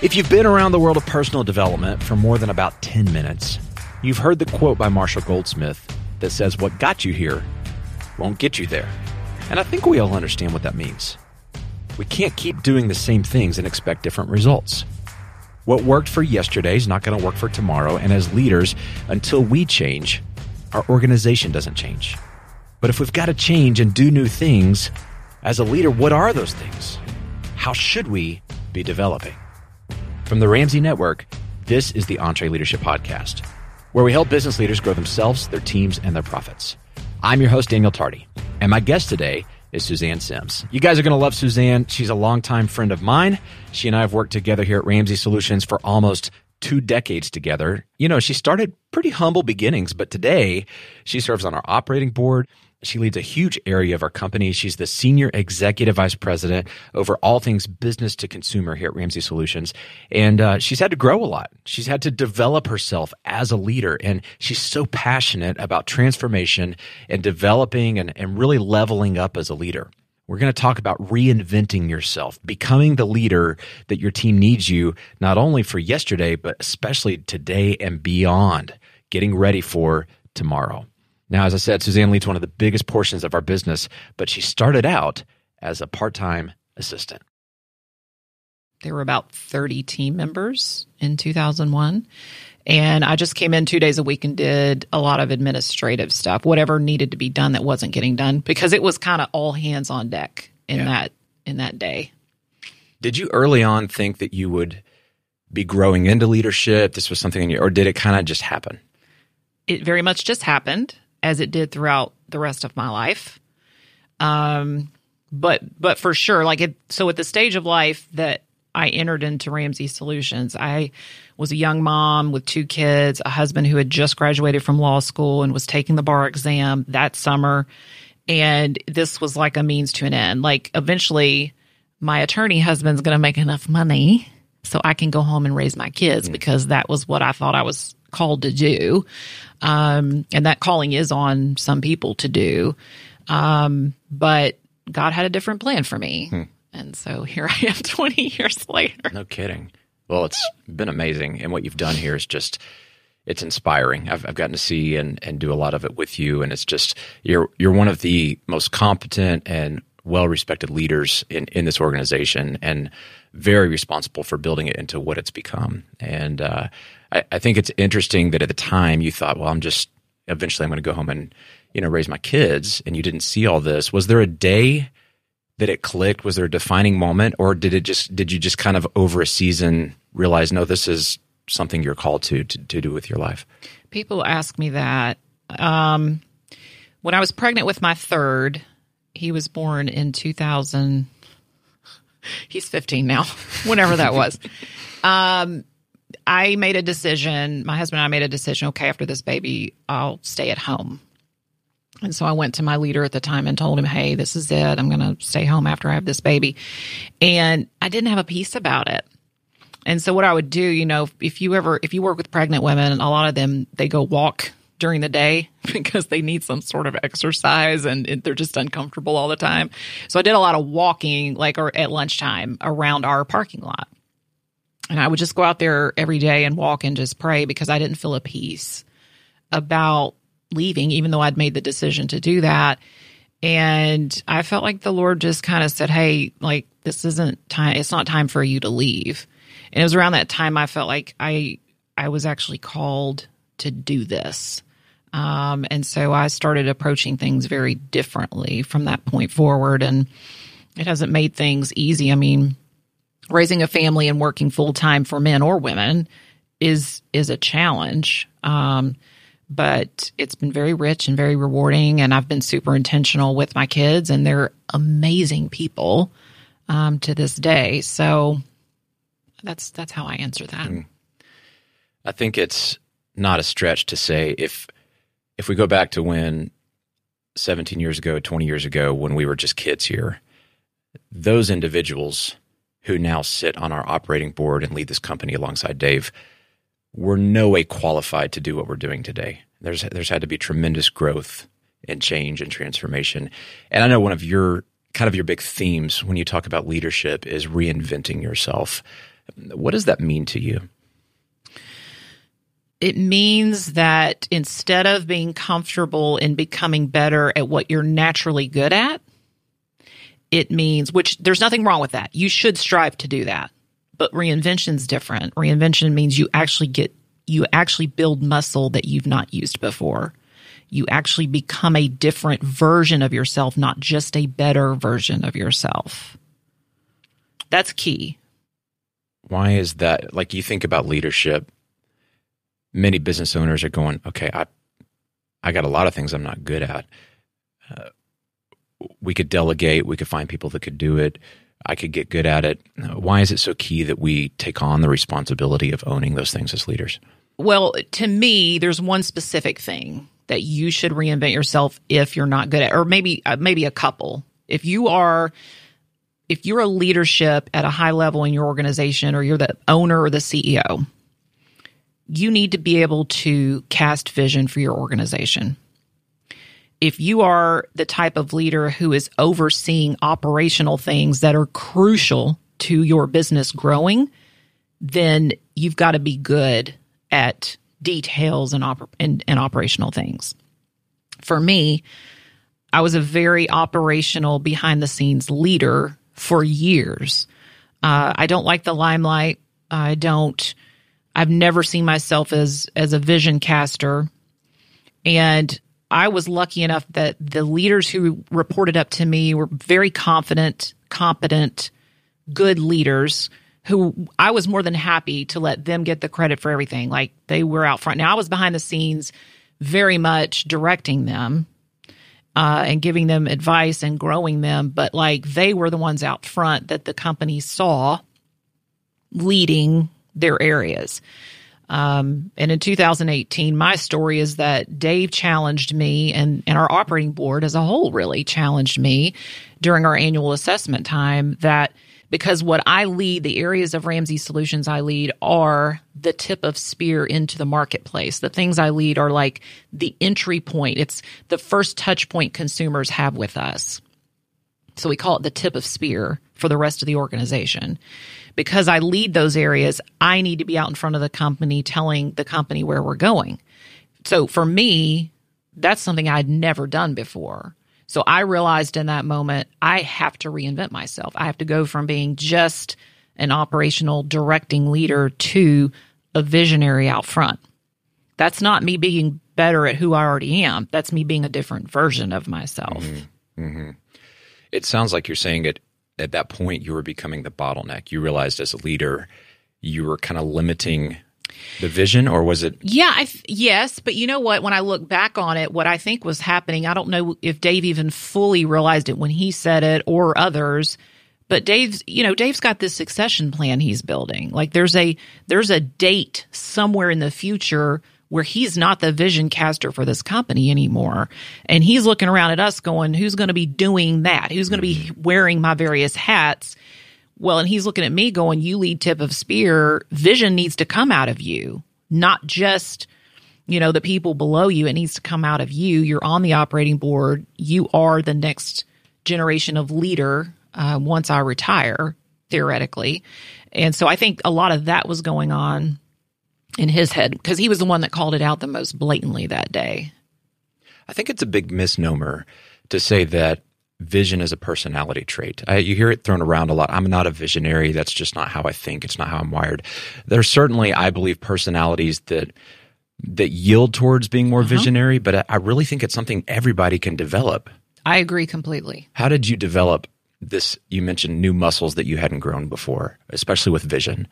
If you've been around the world of personal development for more than about 10 minutes, you've heard the quote by Marshall Goldsmith that says, What got you here won't get you there. And I think we all understand what that means. We can't keep doing the same things and expect different results. What worked for yesterday is not going to work for tomorrow, and as leaders, until we change, our organization doesn't change. But if we've got to change and do new things, as a leader, what are those things? How should we be developing? From the Ramsey Network, this is the EntreLeadership Podcast, where we help business leaders grow themselves, their teams, and their profits. I'm your host, Daniel Tardy, and my guest today is Suzanne Simms. You guys are going to love Suzanne. She's a longtime friend of mine. She and I have worked together here at Ramsey Solutions for almost two decades together. You know, she started pretty humble beginnings, but today she serves on our operating board. She leads a huge area of our company. She's the senior executive vice president over all things business to consumer here at Ramsey Solutions. And uh, she's had to grow a lot. She's had to develop herself as a leader. And she's so passionate about transformation and developing and, and really leveling up as a leader. We're going to talk about reinventing yourself, becoming the leader that your team needs you, not only for yesterday, but especially today and beyond, getting ready for tomorrow. Now, as I said, Suzanne leads one of the biggest portions of our business, but she started out as a part time assistant. There were about 30 team members in 2001. And I just came in two days a week and did a lot of administrative stuff, whatever needed to be done that wasn't getting done, because it was kind of all hands on deck in yeah. that in that day. Did you early on think that you would be growing into leadership? This was something in you, or did it kind of just happen? It very much just happened as it did throughout the rest of my life. Um, but but for sure, like it. So at the stage of life that I entered into Ramsey Solutions, I was a young mom with two kids, a husband who had just graduated from law school and was taking the bar exam that summer, and this was like a means to an end. Like eventually, my attorney husband's going to make enough money so I can go home and raise my kids mm. because that was what I thought I was called to do. Um, and that calling is on some people to do. Um, but God had a different plan for me. Hmm. And so here I am 20 years later. No kidding. Well, it's been amazing. And what you've done here is just, it's inspiring. I've, I've gotten to see and, and do a lot of it with you. And it's just, you're, you're one of the most competent and well respected leaders in, in this organization and very responsible for building it into what it's become. And uh, I, I think it's interesting that at the time you thought, well, I'm just eventually I'm going to go home and you know raise my kids, and you didn't see all this. Was there a day that it clicked? Was there a defining moment, or did it just did you just kind of over a season realize no, this is something you're called to to, to do with your life? People ask me that. Um, when I was pregnant with my third, he was born in 2000. He's 15 now, whenever that was. Um, I made a decision, my husband and I made a decision, okay, after this baby, I'll stay at home. And so I went to my leader at the time and told him, hey, this is it. I'm going to stay home after I have this baby. And I didn't have a peace about it. And so what I would do, you know, if you ever, if you work with pregnant women, a lot of them, they go walk during the day because they need some sort of exercise and they're just uncomfortable all the time. So I did a lot of walking, like, or at lunchtime around our parking lot. And I would just go out there every day and walk and just pray because I didn't feel a peace about leaving, even though I'd made the decision to do that. And I felt like the Lord just kind of said, Hey, like, this isn't time. It's not time for you to leave. And it was around that time I felt like I, I was actually called to do this. Um, and so I started approaching things very differently from that point forward. And it hasn't made things easy. I mean, raising a family and working full time for men or women is is a challenge. Um, but it's been very rich and very rewarding, and I've been super intentional with my kids, and they're amazing people um, to this day. So that's that's how I answer that. Mm. I think it's not a stretch to say if if we go back to when 17 years ago, 20 years ago, when we were just kids here, those individuals who now sit on our operating board and lead this company alongside Dave, we're no way qualified to do what we're doing today. There's there's had to be tremendous growth and change and transformation. And I know one of your kind of your big themes when you talk about leadership is reinventing yourself. What does that mean to you? It means that instead of being comfortable in becoming better at what you're naturally good at, it means, which there's nothing wrong with that. You should strive to do that. But reinvention's different. Reinvention means you actually get, you actually build muscle that you've not used before. You actually become a different version of yourself, not just a better version of yourself. That's key. Why is that? Like you think about leadership, many business owners are going, okay, I, I got a lot of things I'm not good at. Uh, we could delegate. We could find people that could do it. I could get good at it. Why is it so key that we take on the responsibility of owning those things as leaders? Well, to me, there's one specific thing that you should reinvent yourself if you're not good at, or maybe uh, maybe a couple. If you are, if you're a leadership at a high level in your organization, or you're the owner or the CEO, you need to be able to cast vision for your organization if you are the type of leader who is overseeing operational things that are crucial to your business growing, then you've got to be good at details and, oper- and, and operational things. For me, I was a very operational, behind the scenes leader for years. Uh, I don't like the limelight. I don't. I've never seen myself as as a vision caster, and I was lucky enough that the leaders who reported up to me were very confident, competent, good leaders who I was more than happy to let them get the credit for everything. Like they were out front. Now I was behind the scenes very much directing them uh, and giving them advice and growing them, but like they were the ones out front that the company saw leading their areas. Um, and in 2018, my story is that Dave challenged me and, and our operating board as a whole really challenged me during our annual assessment time that because what I lead, the areas of Ramsey Solutions I lead are the tip of spear into the marketplace. The things I lead are like the entry point. It's the first touch point consumers have with us. So we call it the tip of spear for the rest of the organization because I lead those areas, I need to be out in front of the company telling the company where we're going. So for me, that's something I'd never done before. So I realized in that moment, I have to reinvent myself. I have to go from being just an operational directing leader to a visionary out front. That's not me being better at who I already am. That's me being a different version of myself. Mm-hmm. Mm-hmm. It sounds like you're saying it at that point you were becoming the bottleneck. You realized as a leader you were kind of limiting the vision or was it yeah I yes but you know what when i look back on it what i think was happening i don't know if dave even fully realized it when he said it or others but dave's you know dave's got this succession plan he's building like there's a there's a date somewhere in the future where he's not the vision caster for this company anymore. And he's looking around at us going, who's going to be doing that? Who's going to be mm-hmm. wearing my various hats? Well, and he's looking at me going, you lead tip of spear. Vision needs to come out of you, not just, you know, the people below you. It needs to come out of you. You're on the operating board. You are the next generation of leader uh, once I retire, theoretically. And so I think a lot of that was going on in his head because he was the one that called it out the most blatantly that day. I think it's a big misnomer to say that vision is a personality trait. I, you hear it thrown around a lot. I'm not a visionary. That's just not how I think. It's not how I'm wired. There's certainly, I believe, personalities that that yield towards being more uh-huh. visionary, but I, I really think it's something everybody can develop. I agree completely. How did you develop this? You mentioned new muscles that you hadn't grown before, especially with vision.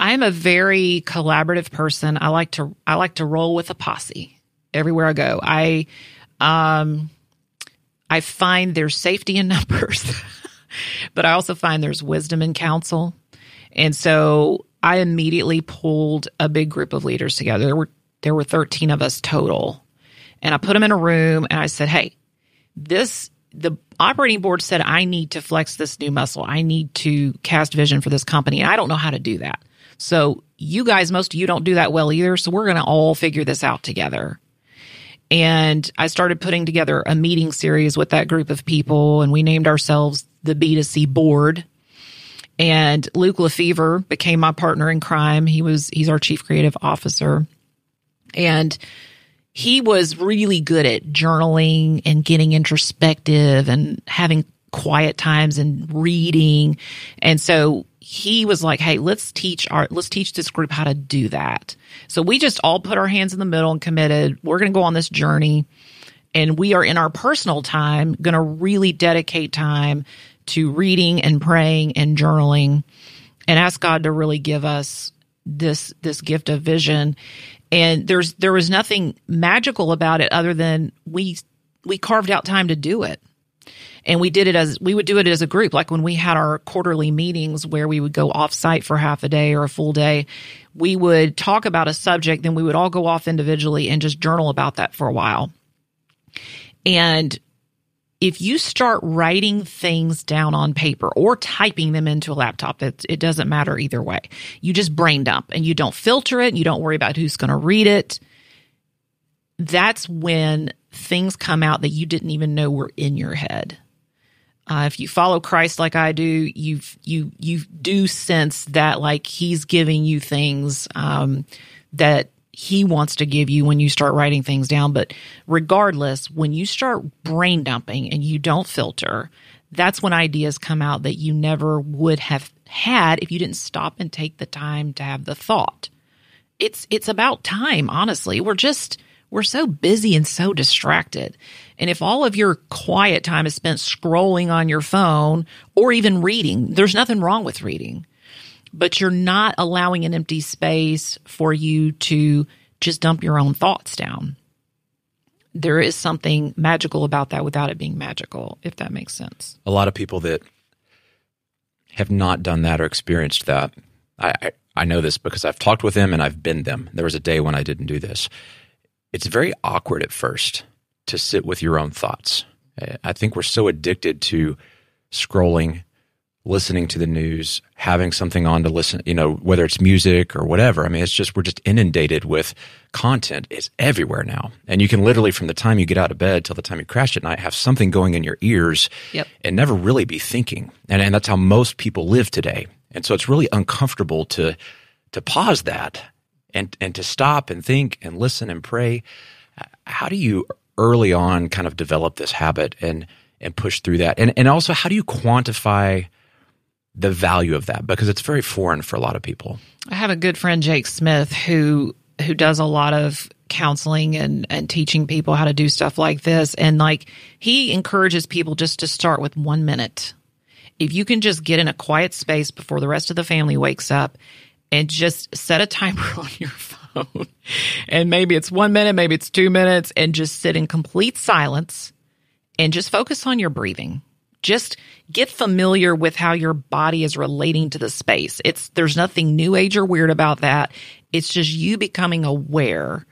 I'm a very collaborative person. I like to I like to roll with a posse everywhere I go. I um I find there's safety in numbers, but I also find there's wisdom in counsel. And so I immediately pulled a big group of leaders together. There were there were 13 of us total. And I put them in a room and I said, "Hey, this the operating board said I need to flex this new muscle. I need to cast vision for this company. And I don't know how to do that. So you guys, most of you don't do that well either. So we're going to all figure this out together. And I started putting together a meeting series with that group of people and we named ourselves the B2C board. And Luke Lefevre became my partner in crime. He was he's our chief creative officer. And he was really good at journaling and getting introspective and having quiet times and reading. And so he was like, Hey, let's teach our, let's teach this group how to do that. So we just all put our hands in the middle and committed. We're going to go on this journey and we are in our personal time going to really dedicate time to reading and praying and journaling and ask God to really give us this this gift of vision and there's there was nothing magical about it other than we we carved out time to do it and we did it as we would do it as a group like when we had our quarterly meetings where we would go off site for half a day or a full day we would talk about a subject then we would all go off individually and just journal about that for a while and if you start writing things down on paper or typing them into a laptop, it, it doesn't matter either way. You just brain dump and you don't filter it. And you don't worry about who's going to read it. That's when things come out that you didn't even know were in your head. Uh, if you follow Christ like I do, you you you do sense that like He's giving you things um, that he wants to give you when you start writing things down. But regardless, when you start brain dumping and you don't filter, that's when ideas come out that you never would have had if you didn't stop and take the time to have the thought. It's it's about time, honestly. We're just we're so busy and so distracted. And if all of your quiet time is spent scrolling on your phone or even reading, there's nothing wrong with reading but you're not allowing an empty space for you to just dump your own thoughts down. There is something magical about that without it being magical, if that makes sense. A lot of people that have not done that or experienced that, I, I, I know this because I've talked with them and I've been them. There was a day when I didn't do this. It's very awkward at first to sit with your own thoughts. I think we're so addicted to scrolling listening to the news, having something on to listen, you know, whether it's music or whatever. I mean, it's just, we're just inundated with content. It's everywhere now. And you can literally, from the time you get out of bed till the time you crash at night, have something going in your ears yep. and never really be thinking. And, and that's how most people live today. And so it's really uncomfortable to, to pause that and, and to stop and think and listen and pray. How do you early on kind of develop this habit and, and push through that? And, and also, how do you quantify the value of that because it's very foreign for a lot of people. I have a good friend Jake Smith who who does a lot of counseling and and teaching people how to do stuff like this and like he encourages people just to start with 1 minute. If you can just get in a quiet space before the rest of the family wakes up and just set a timer on your phone. and maybe it's 1 minute, maybe it's 2 minutes and just sit in complete silence and just focus on your breathing just get familiar with how your body is relating to the space. It's there's nothing new age or weird about that. It's just you becoming aware.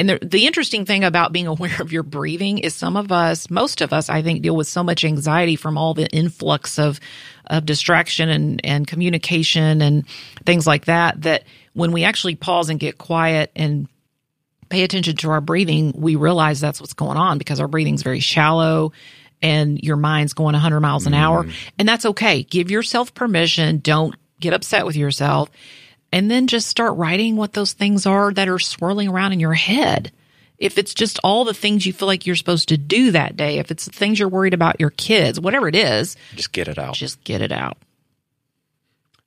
And the, the interesting thing about being aware of your breathing is some of us, most of us, I think, deal with so much anxiety from all the influx of of distraction and, and communication and things like that, that when we actually pause and get quiet and pay attention to our breathing, we realize that's what's going on because our breathing's very shallow and your mind's going 100 miles an mm. hour. And that's okay. Give yourself permission. Don't get upset with yourself. And then just start writing what those things are that are swirling around in your head. If it's just all the things you feel like you're supposed to do that day, if it's the things you're worried about your kids, whatever it is, just get it out. Just get it out.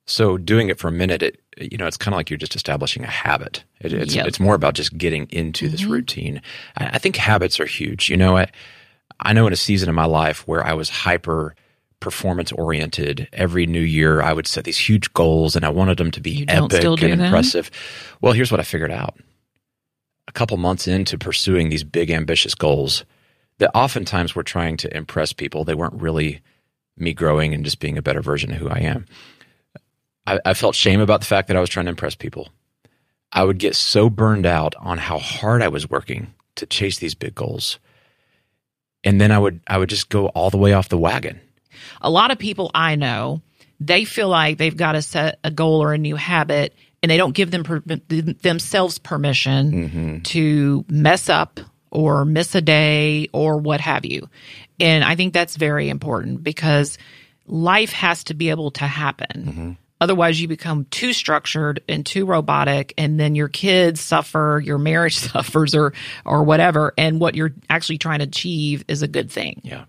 So doing it for a minute, it you know, it's kind of like you're just establishing a habit. It, it's yep. it's more about just getting into mm-hmm. this routine. I, I, think habits are huge. You know, I, I know in a season of my life where I was hyper performance oriented. Every new year, I would set these huge goals and I wanted them to be epic and impressive. Well, here's what I figured out. A couple months into pursuing these big, ambitious goals, that oftentimes we're trying to impress people. They weren't really me growing and just being a better version of who I am. I, I felt shame about the fact that I was trying to impress people. I would get so burned out on how hard I was working to chase these big goals and then I would I would just go all the way off the wagon. A lot of people I know, they feel like they've got to set a goal or a new habit and they don't give them per, themselves permission mm-hmm. to mess up or miss a day or what have you. And I think that's very important because life has to be able to happen. Otherwise, you become too structured and too robotic, and then your kids suffer, your marriage suffers, or or whatever. And what you're actually trying to achieve is a good thing. Yeah.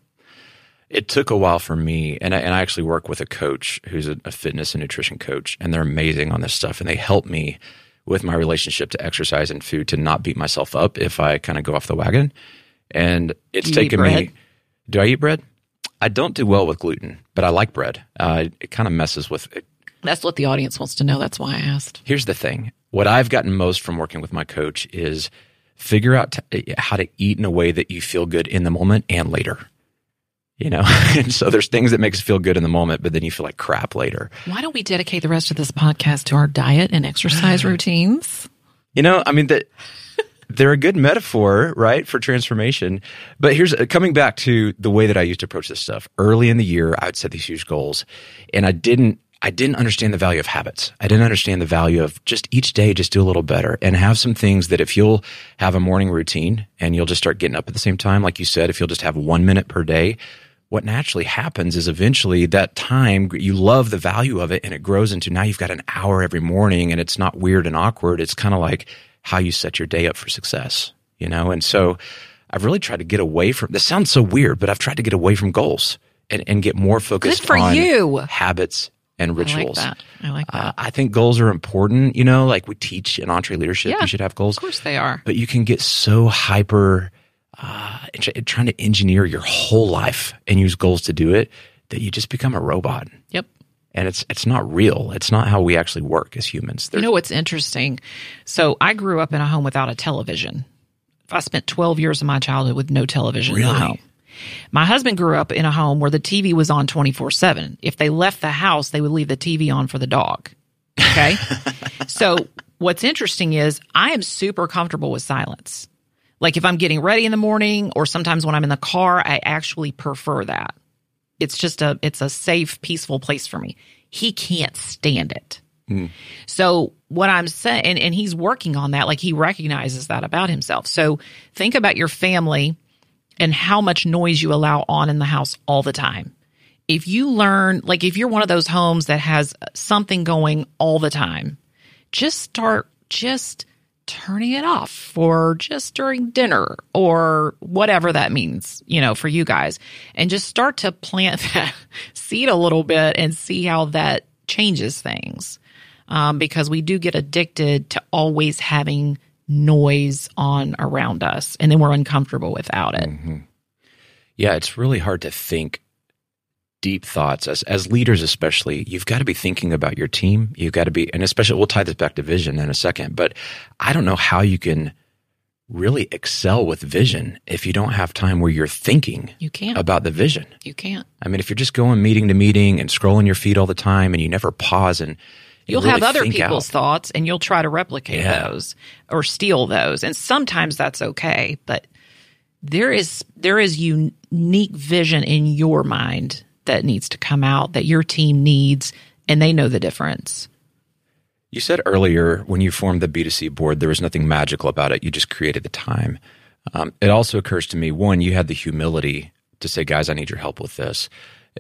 It took a while for me, and I, and I actually work with a coach who's a, a fitness and nutrition coach, and they're amazing on this stuff, and they help me with my relationship to exercise and food to not beat myself up if I kind of go off the wagon. And it's Do you eat taken me. Do I eat bread? I don't do well with gluten, but I like bread. Uh, it kind of messes with. That's what the audience wants to know. That's why I asked. Here's the thing: what I've gotten most from working with my coach is figure out t- how to eat in a way that you feel good in the moment and later. You know, and so there's things that makes us feel good in the moment, but then you feel like crap later. Why don't we dedicate the rest of this podcast to our diet and exercise routines? You know, I mean that they're a good metaphor, right, for transformation. But here's uh, coming back to the way that I used to approach this stuff. Early in the year, I would set these huge goals, and I didn't. I didn't understand the value of habits. I didn't understand the value of just each day, just do a little better and have some things that if you'll have a morning routine and you'll just start getting up at the same time, like you said, if you'll just have one minute per day, what naturally happens is eventually that time you love the value of it and it grows into now you've got an hour every morning and it's not weird and awkward. It's kind of like how you set your day up for success, you know? And so I've really tried to get away from this sounds so weird, but I've tried to get away from goals and, and get more focused Good for on you. habits and I like rituals. that. I like that. Uh, I think goals are important, you know, like we teach in EntreLeadership, Yeah. you should have goals of course they are. but you can get so hyper uh, trying to engineer your whole life and use goals to do it that you just become a robot Yep. and it's it's not real it's not how we actually work as humans You know what's interesting? So I grew up in a home without a television. I spent 12 years of my childhood with no television in Really? the home. My husband grew up in a home where the TV was on 24 7. If they left the house, they would leave the TV on for the dog. Okay. so what's interesting is I am super comfortable with silence. Like if I'm getting ready in the morning or sometimes when I'm in the car, I actually prefer that. It's just a, it's a safe, peaceful place for me. He can't stand it. Hmm. So what I'm saying, and, and he's working on that, like he recognizes that about himself. So think about your family and how much noise you allow on in the house all the time. If you learn, like if you're one of those homes that has something going all the time, just start just turning it off for just during dinner or whatever that means, you know, for you guys. And just start to plant that seed a little bit and see how that changes things. Um, because we do get addicted to always having noise on around us and then we're uncomfortable without it. yeah it's really hard to think deep thoughts as as leaders especially you've got to be thinking about your team you've got to be and especially we'll tie this back to vision in a second but i don't know how you can really excel with vision if you don't have time where you're thinking You can't. about the vision You can't. I mean, if you're just going meeting to meeting and scrolling your feed all the time and you never pause and, You'll really have other people's out. thoughts and you'll try to replicate Yeah. those or steal those. And sometimes that's okay, but there is there is unique vision in your mind that needs to come out that your team needs and they know the difference. You said earlier when you formed the B2C board, there was nothing magical about it. You just created the time. Um, it also occurs to me one, you had the humility to say, guys, I need your help with this.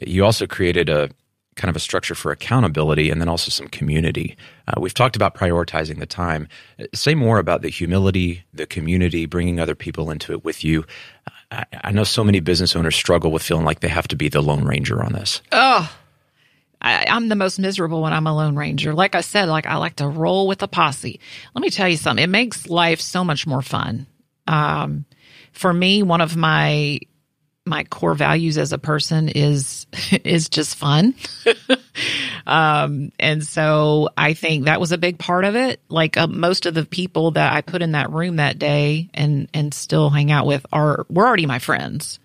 You also created a kind of a structure for accountability and then also some community. Uh, we've talked about prioritizing the time. Uh, Say more about the humility, the community, bringing other people into it with you. I, I know so many business owners struggle with feeling like they have to be the lone ranger on this. Oh I, I'm the most miserable when I'm a lone ranger. Like I said, like I like to roll with a posse. Let me tell you something. It makes life so much more fun. Um, for me, one of my my core values as a person is is just fun. um, and so I think that was a big part of it. Like uh, most of the people that I put in that room that day and and still hang out with are were already my friends.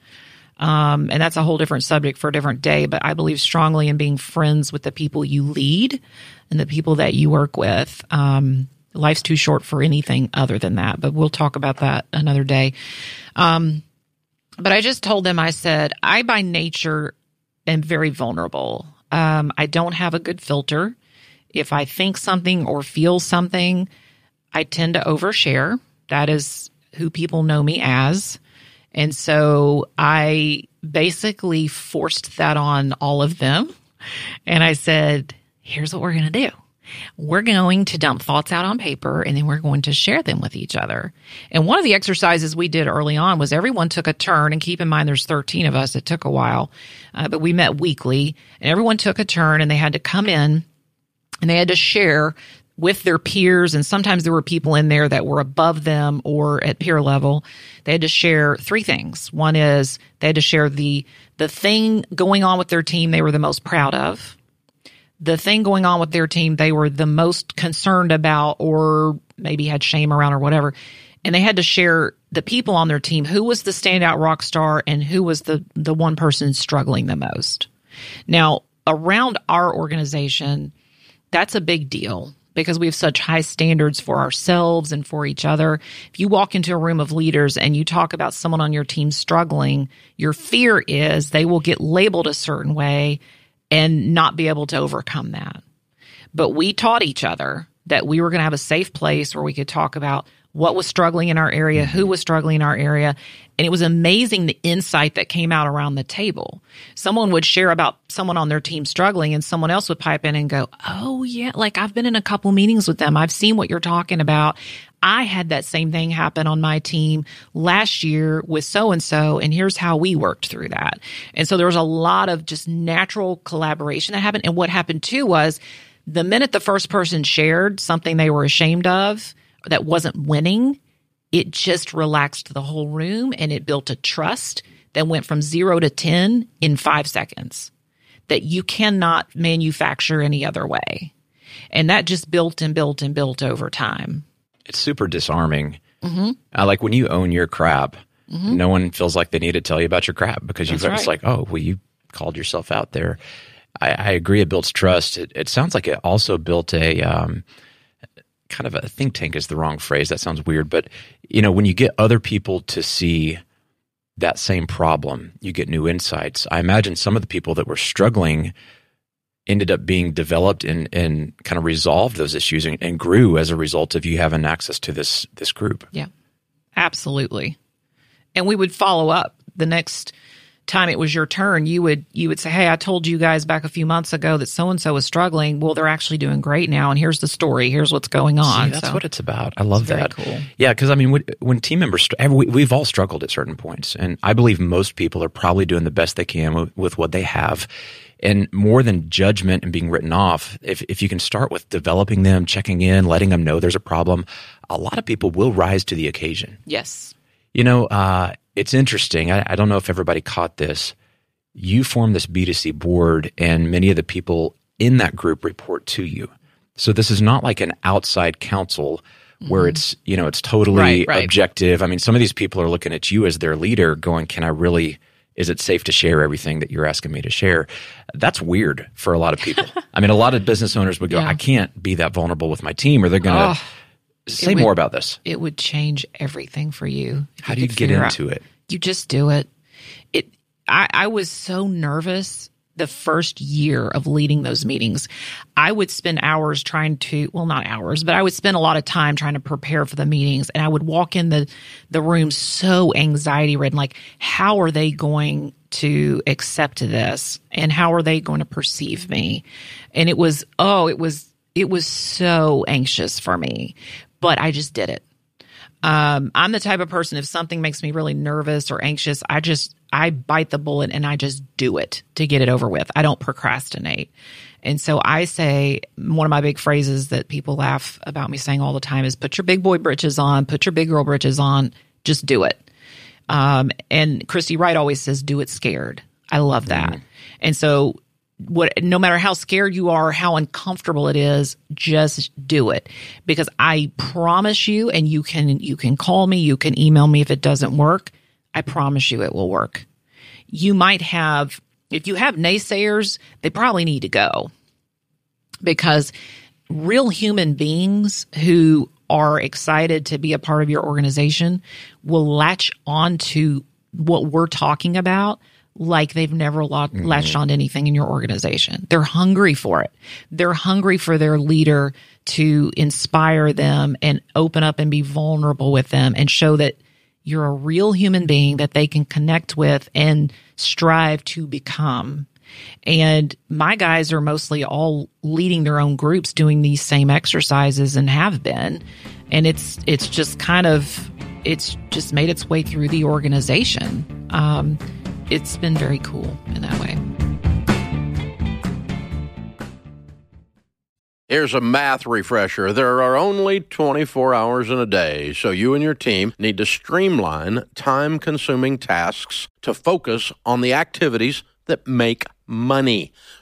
Um, and that's a whole different subject for a different day. But I believe strongly in being friends with the people you lead and the people that you work with. Um, life's too short for anything other than that. But we'll talk about that another day. Um, but I just told them, I said, I by nature am very vulnerable. Um, I don't have a good filter. If I think something or feel something, I tend to overshare. That is who people know me as. And so I basically forced that on all of them. And I said, here's what we're going to do. We're going to dump thoughts out on paper and then we're going to share them with each other. And one of the exercises we did early on was everyone took a turn. And keep in mind, there's 13 of us. It took a while, uh, but we met weekly and everyone took a turn and they had to come in and they had to share with their peers. And sometimes there were people in there that were above them or at peer level. They had to share three things. One is they had to share the, the thing going on with their team they were the most proud of the thing going on with their team they were the most concerned about or maybe had shame around or whatever. And they had to share the people on their team who was the standout rock star and who was the the one person struggling the most. Now, around our organization, that's a big deal because we have such high standards for ourselves and for each other. If you walk into a room of leaders and you talk about someone on your team struggling, your fear is they will get labeled a certain way and not be able to overcome that. But we taught each other that we were going to have a safe place where we could talk about what was struggling in our area, who was struggling in our area. And it was amazing the insight that came out around the table. Someone would share about someone on their team struggling and someone else would pipe in and go, Oh yeah, like I've been in a couple meetings with them. I've seen what you're talking about. I had that same thing happen on my team last year with so and so, and here's how we worked through that. And so there was a lot of just natural collaboration that happened. And what happened too was the minute the first person shared something they were ashamed of that wasn't winning, it just relaxed the whole room and it built a trust that went from zero to 10 in five seconds that you cannot manufacture any other way. And that just built and built and built over time it's super disarming. Mm-hmm. Uh, like when you own your crap, mm-hmm. no one feels like they need to tell you about your crap because you've right. it's like, oh, well, you called yourself out there. I, I agree. It builds trust. It, it, sounds like it also built a um, kind of a think tank is the wrong phrase. That sounds weird, but you know, when you get other people to see that same problem, you get new insights. I imagine some of the people that were struggling ended up being developed and, and kind of resolved those issues and, and grew as a result of you having access to this this group. Yeah, absolutely. And we would follow up the next time it was your turn. You would you would say, "Hey, I told you guys back a few months ago that so and so was struggling. Well, they're actually doing great now, and here's the story. Here's what's going on." See, that's so, what it's about. I love that. Cool. Yeah, because I mean, when, when, team members, we've all struggled at certain points, and I believe most people are probably doing the best they can with, with what they have and more than judgment and being written off, if, if you can start with developing them, checking in, letting them know there's a problem, a lot of people will rise to the occasion. Yes. You know, uh, it's interesting. I, I don't know if everybody caught this. You form this B2C board, and many of the people in that group report to you. So this is not like an outside council where mm-hmm. it's you know it's totally right, right. objective. I mean, some of these people are looking at you as their leader, going, "Can I really is it safe to share everything that you're asking me to share? That's weird for a lot of people. I mean, a lot of business owners would go, yeah. I can't be that vulnerable with my team, or they're going to oh, say would, more about this. It would change everything for you. How do you get into out. it? You just do it. It. I, I was so nervous the first year of leading those meetings, I would spend hours trying to, well, not hours, but I would spend a lot of time trying to prepare for the meetings. And I would walk in the, the room so anxiety ridden, like, how are they going to accept this? And how are they going to perceive me? And it was, oh, it was, it was so anxious for me, but I just did it. Um, I'm the type of person, if something makes me really nervous or anxious, I just, I bite the bullet and I just do it to get it over with. I don't procrastinate. And so I say one of my big phrases that people laugh about me saying all the time is put your big boy britches on, put your big girl britches on, just do it. Um, and Christy Wright always says, do it scared. I love that. Mm. And so what no matter how scared you are, how uncomfortable it is, just do it. Because I promise you, and you can you can call me, you can email me if it doesn't work. I promise you it will work. You might have, if you have naysayers, they probably need to go because real human beings who are excited to be a part of your organization will latch on to what we're talking about like they've never mm-hmm. latched on to anything in your organization. They're hungry for it. They're hungry for their leader to inspire them and open up and be vulnerable with them and show that you're a real human being that they can connect with and strive to become. And my guys are mostly all leading their own groups doing these same exercises and have been. And it's it's just kind of it's just made its way through the organization. Um, it's been very cool in that way. Here's a math refresher. There are only 24 hours in a day, so you and your team need to streamline time consuming tasks to focus on the activities that make money.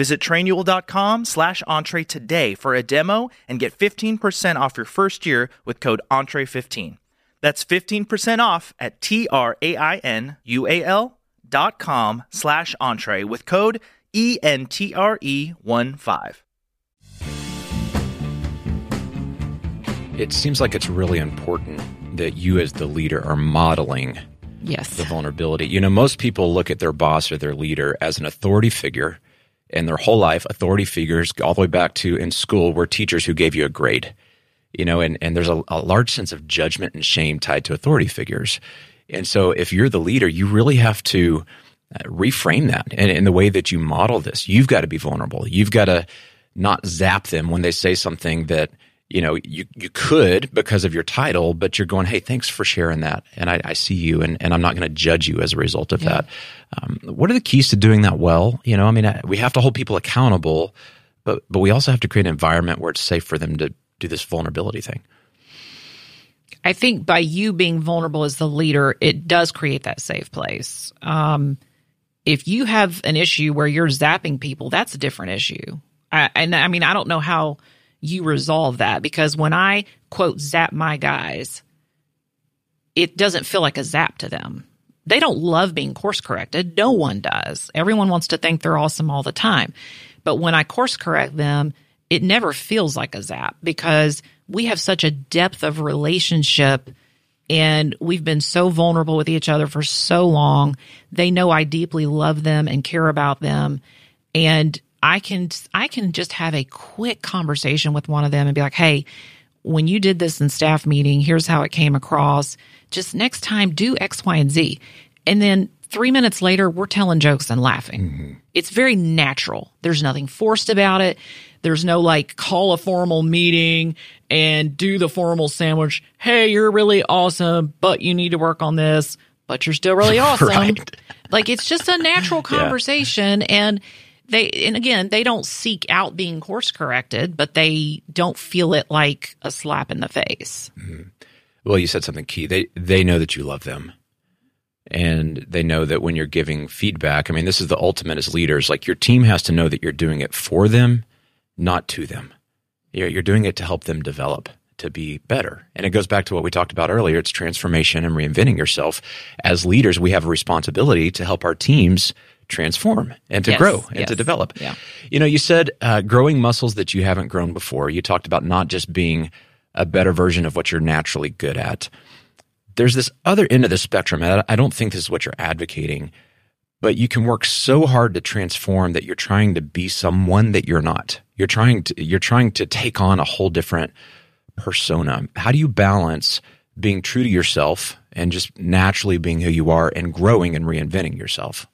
Visit trainual.com slash entree today for a demo and get 15% off your first year with code entre15. That's 15% off at T-R-A-I-N-U-A-L dot com slash entree with code E-N-T-R-E-1-5. It seems like it's really important that you as the leader are modeling Yes. the vulnerability. You know, most people look at their boss or their leader as an authority figure and their whole life authority figures all the way back to in school were teachers who gave you a grade you know and, and there's a, a large sense of judgment and shame tied to authority figures. And so if you're the leader you really have to uh, reframe that and in the way that you model this. You've got to be vulnerable. You've got to not zap them when they say something that you know you, you could because of your title but you're going hey thanks for sharing that and i, I see you and, and i'm not going to judge you as a result of Yeah. that um, what are the keys to doing that well you know i mean I, we have to hold people accountable but but we also have to create an environment where it's safe for them to do this vulnerability thing I think by you being vulnerable as the leader, it does create that safe place. Um, if you have an issue where you're zapping people, that's a different issue. I, and I mean, I don't know how you resolve that because when I quote zap my guys, it doesn't feel like a zap to them. They don't love being course corrected. No one does. Everyone wants to think they're awesome all the time. But when I course correct them, it never feels like a zap because we have such a depth of relationship and we've been so vulnerable with each other for so long. They know I deeply love them and care about them. And I can, I can just have a quick conversation with one of them and be like, Hey, when you did this in staff meeting, here's how it came across. Just next time do X, Y, and Z. And then three minutes later, we're telling jokes and laughing. Mm-hmm. It's very natural. There's nothing forced about it. There's no like call a formal meeting and do the formal sandwich. Hey, you're really awesome, but you need to work on this, but you're still really awesome. Right. Like it's just a natural conversation and they and again, they don't seek out being course corrected, but they don't feel it like a slap in the face. Mm-hmm. Well, you said something key. They they know that you love them. And they know that when you're giving feedback, I mean, this is the ultimate as leaders. Like your team has to know that you're doing it for them, not to them. You're, you're doing it to help them develop, to be better. And it goes back to what we talked about earlier. It's transformation and reinventing yourself. As leaders, we have a responsibility to help our teams transform and to Yes, grow and yes. to develop. Yeah. You know, you said uh, growing muscles that you haven't grown before. You talked about not just being a better version of what you're naturally good at. There's this other end of the spectrum, I don't think this is what you're advocating, but you can work so hard to transform that you're trying to be someone that you're not. You're trying to you're trying to take on a whole different persona. How do you balance being true to yourself and just naturally being who you are and growing and reinventing yourself?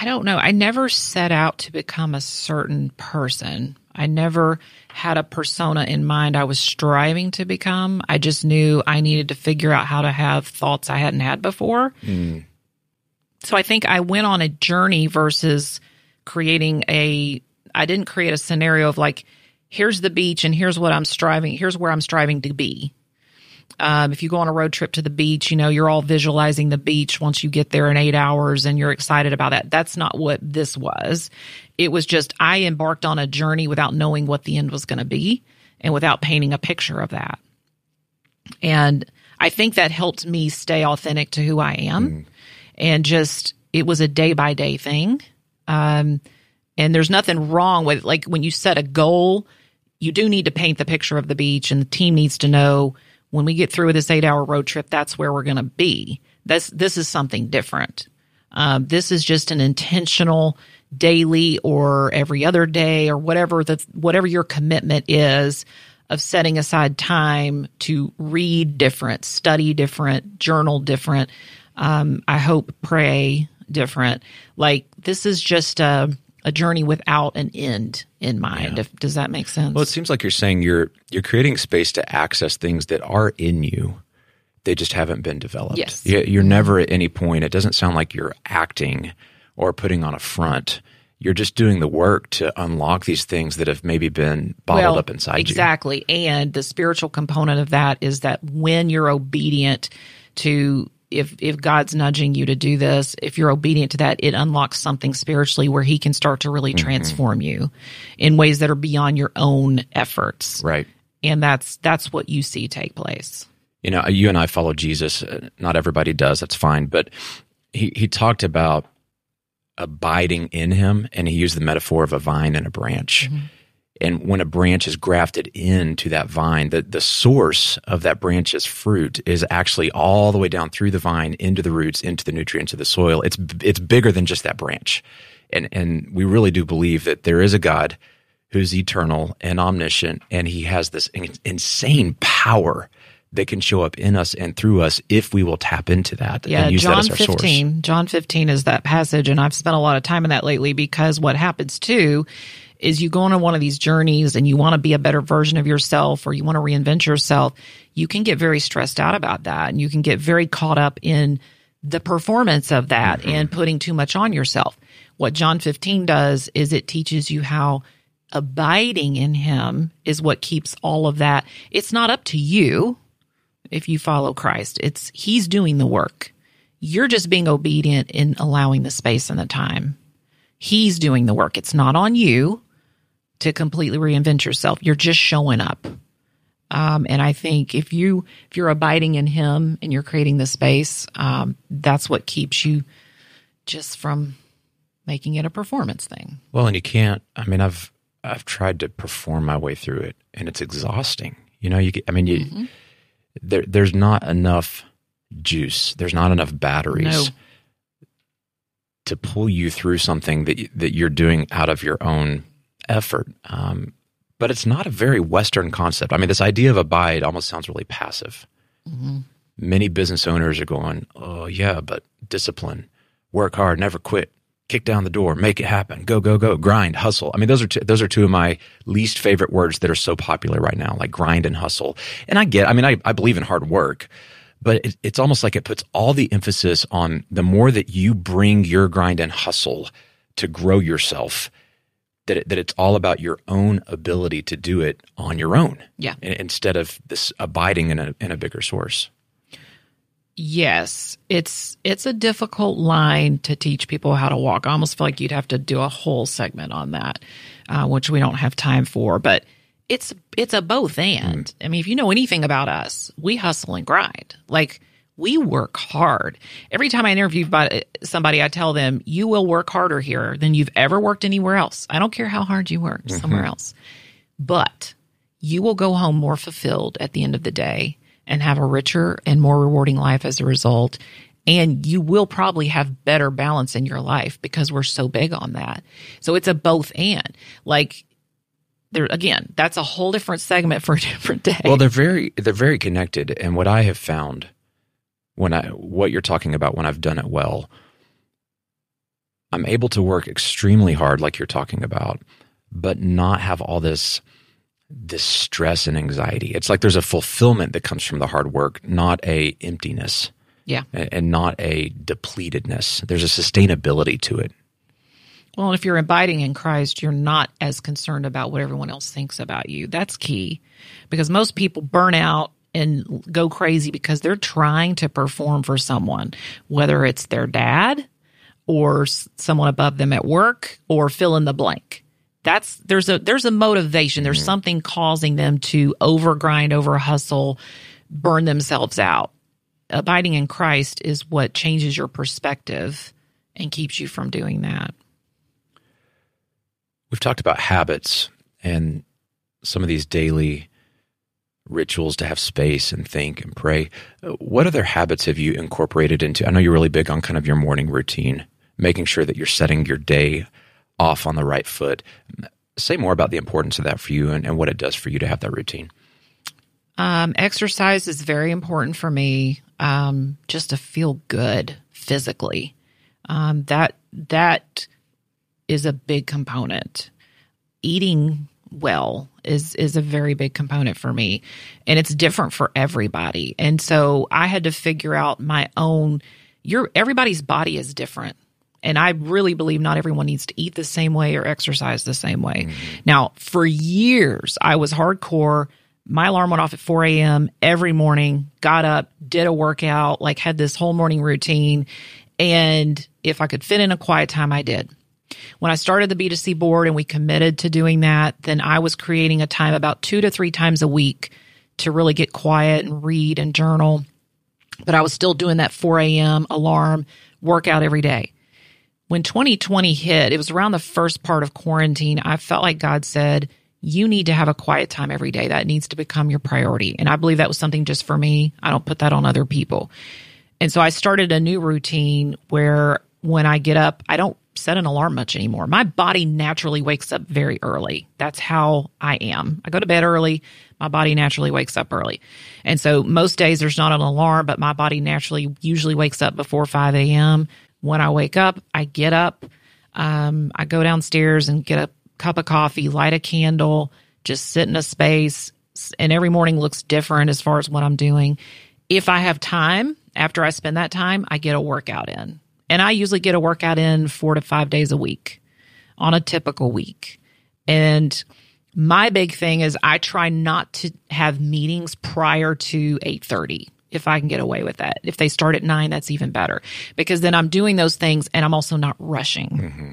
I don't know. I never set out to become a certain person. I never had a persona in mind I was striving to become. I just knew I needed to figure out how to have thoughts I hadn't had before. Hmm. So I think I went on a journey versus creating a, I didn't create a scenario of like, here's the beach and here's what I'm striving, here's where I'm striving to be. Um, if you go on a road trip to the beach, you know, you're all visualizing the beach once you get there in eight hours and you're excited about that. That's not what this was. It was just, I embarked on a journey without knowing what the end was going to be and without painting a picture of that. And I think that helped me stay authentic to who I am. And just, it was a day by day thing. Um, and there's nothing wrong with like when you set a goal, you do need to paint the picture of the beach and the team needs to know when we get through this eight hour road trip, that's where we're going to be. This, this is something different. Um, this is just an intentional daily or every other day or whatever the, whatever your commitment is of setting aside time to read different, study different, journal different. Um, I hope pray different. Like this is just a, a journey without an end in mind. If, does that make sense? Well, it seems like you're saying you're you're creating space to access things that are in you. They just haven't been developed. Yes. You- You're never at any point. It doesn't sound like you're acting or putting on a front. You're just doing the work to unlock these things that have maybe been bottled up inside you. exactly. And the spiritual component of that is that when you're obedient to if if God's nudging you to do this, if you're obedient to that, it unlocks something spiritually where He can start to really Mm-hmm. transform you in ways that are beyond your own efforts. Right. And that's that's what you see take place. you know, you and I follow Jesus. Uh, Not everybody does. That's fine. But he, he talked about abiding in him, and he used the metaphor of a vine and a branch. And when a branch is grafted into that vine, the, the source of that branch's fruit is actually all the way down through the vine into the roots, into the nutrients of the soil. It's it's bigger than just that branch. And and we really do believe that there is a God who's eternal and omniscient, and he has this in- insane power that can show up in us and through us if we will tap into that Yeah, and use John that as our source. 15. John 15 is that passage, and I've spent a lot of time in that lately because what happens too is you go on one of these journeys and you want to be a better version of yourself or you want to reinvent yourself. You can get very stressed out about that, and you can get very caught up in the performance of that mm-hmm. and putting too much on yourself. What John 15 does is it teaches you how abiding in him is what keeps all of that. It's not up to you if you follow Christ. It's he's doing the work. You're just being obedient in allowing the space and the time. He's doing the work. It's not on you to completely reinvent yourself. You're just showing up. Um, and I think if you if you're abiding in Him and you're creating the space, um, that's what keeps you just from making it a performance thing. Well, and you can't. I mean, I've I've tried to perform my way through it, and it's exhausting. You know, you. I mean, you. Mm-hmm. There, there's not enough juice. There's not enough batteries No. to pull you through something that that you're doing out of your own effort. Um, but it's not a very Western concept. I mean, this idea of abide almost sounds really passive. Mm-hmm. Many business owners are going, "Oh yeah, but discipline, work hard, never quit." kick down the door, make it happen, go, go, go, grind, hustle. I mean, those are two, those are two of my least favorite words that are so popular right now, like grind and hustle. And I get, I mean, I, I believe in hard work, but it, it's almost like it puts all the emphasis on the more that you bring your grind and hustle to grow yourself, that it, that it's all about your own ability to do it on your own. Yeah. Instead of this abiding in a in a bigger source. Yes, it's it's a difficult line to teach people how to walk. I almost feel like you'd have to do a whole segment on that, uh, which we don't have time for. But it's it's a both and. I mean, if you know anything about us, we hustle and grind. Like we work hard. Every time I interview somebody, I tell them, "You will work harder here than you've ever worked anywhere else. I don't care how hard you work mm-hmm. somewhere else, but you will go home more fulfilled at the end of the day and have a richer and more rewarding life as a result. And you will probably have better balance in your life because we're so big on that. So it's a both and. Like, there again, that's a whole different segment for a different day. Well, they're very they're very connected, and what I have found when I what you're talking about when I've done it well, I'm able to work extremely hard, like you're talking about, but not have all this this stress and anxiety. It's like there's a fulfillment that comes from the hard work, not a emptiness yeah. and and not a depletedness. There's a sustainability to it. Well, if you're abiding in Christ, you're not as concerned about what everyone else thinks about you. That's key because most people burn out and go crazy because they're trying to perform for someone, whether it's their dad or someone above them at work or fill in the blank. That's there's a there's a motivation. There's mm-hmm. something causing them to overgrind, over hustle, burn themselves out. Abiding in Christ is what changes your perspective and keeps you from doing that. We've talked about habits and some of these daily rituals to have space and think and pray. Uh, What other habits have you incorporated into? I know you're really big on kind of your morning routine, making sure that you're setting your day off on the right foot. Say more about the importance of that for you and, and what it does for you to have that routine. Um, exercise is very important for me, um, just to feel good physically. Um, that that is a big component. Eating well is is a very big component for me, and it's different for everybody. And so I had to figure out my own. Your everybody's body is different. And I really believe not everyone needs to eat the same way or exercise the same way. Mm-hmm. Now, for years, I was hardcore. My alarm went off at 4 a.m. every morning, got up, did a workout, like had this whole morning routine. And if I could fit in a quiet time, I did. When I started the B2C board and we committed to doing that, then I was creating a time about two to three times a week to really get quiet and read and journal. But I was still doing that 4 a.m. alarm workout every day when 2020 hit, it was around the first part of quarantine. I felt like God said, You need to have a quiet time every day. That needs to become your priority. And I believe that was something just for me. I don't put that on other people. And so I started a new routine where when I get up, I don't set an alarm much anymore. My body naturally wakes up very early. That's how I am. I go to bed early. My body naturally wakes up early. And so most days there's not an alarm, but my body naturally usually wakes up before 5 a.m. When I wake up, I get up. Um, I go downstairs and get a cup of coffee, light a candle, just sit in a space. And every morning looks different as far as what I'm doing. If I have time, after I spend that time, I get a workout in. And I usually get a workout in four to five days a week on a typical week. And my big thing is I try not to have meetings prior to 8:30 if I can get away with that. If they start at 9 that's even better because then I'm doing those things and I'm also not rushing. Mm-hmm.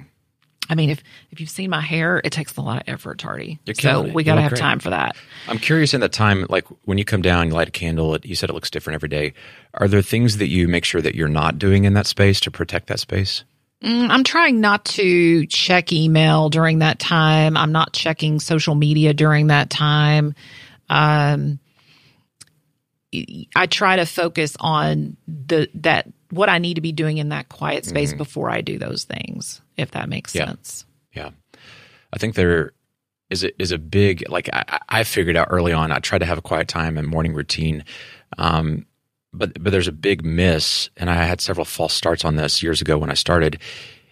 I mean if if you've seen my hair it takes a lot of effort Tardy. You're So it. we got to have great. time for that. I'm curious in that time, like when you come down, you light a candle, it, you said it looks different every day. Are there things that you make sure that you're not doing in that space to protect that space? Mm, I'm trying not to check email during that time. I'm not checking social media during that time. Um, I try to focus on the that what I need to be doing in that quiet space before I do those things. If that makes Yeah. sense. Yeah, I think there is a, is a big like I, I figured out early on. I tried to have a quiet time and morning routine, um, but but there's a big miss, and I had several false starts on this years ago when I started,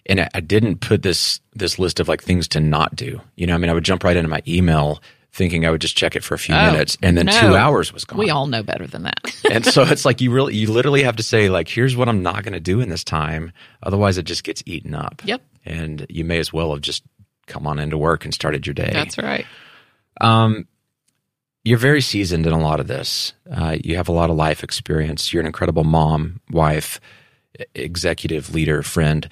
and I, I didn't put this this list of like things to not do. You know, I mean, I would jump right into my email thinking I would just check it for a few Oh, minutes, and then no. two hours was gone. We all know better than that. and so it's like you really you literally have to say like here's what i'm not going to do in this time otherwise it just gets eaten up Yep. and you may as well have just come on into work and started your day. That's right. Um, you're very seasoned in a lot of this. Uh, you have a lot of life experience. You're an incredible mom, wife, executive leader, friend.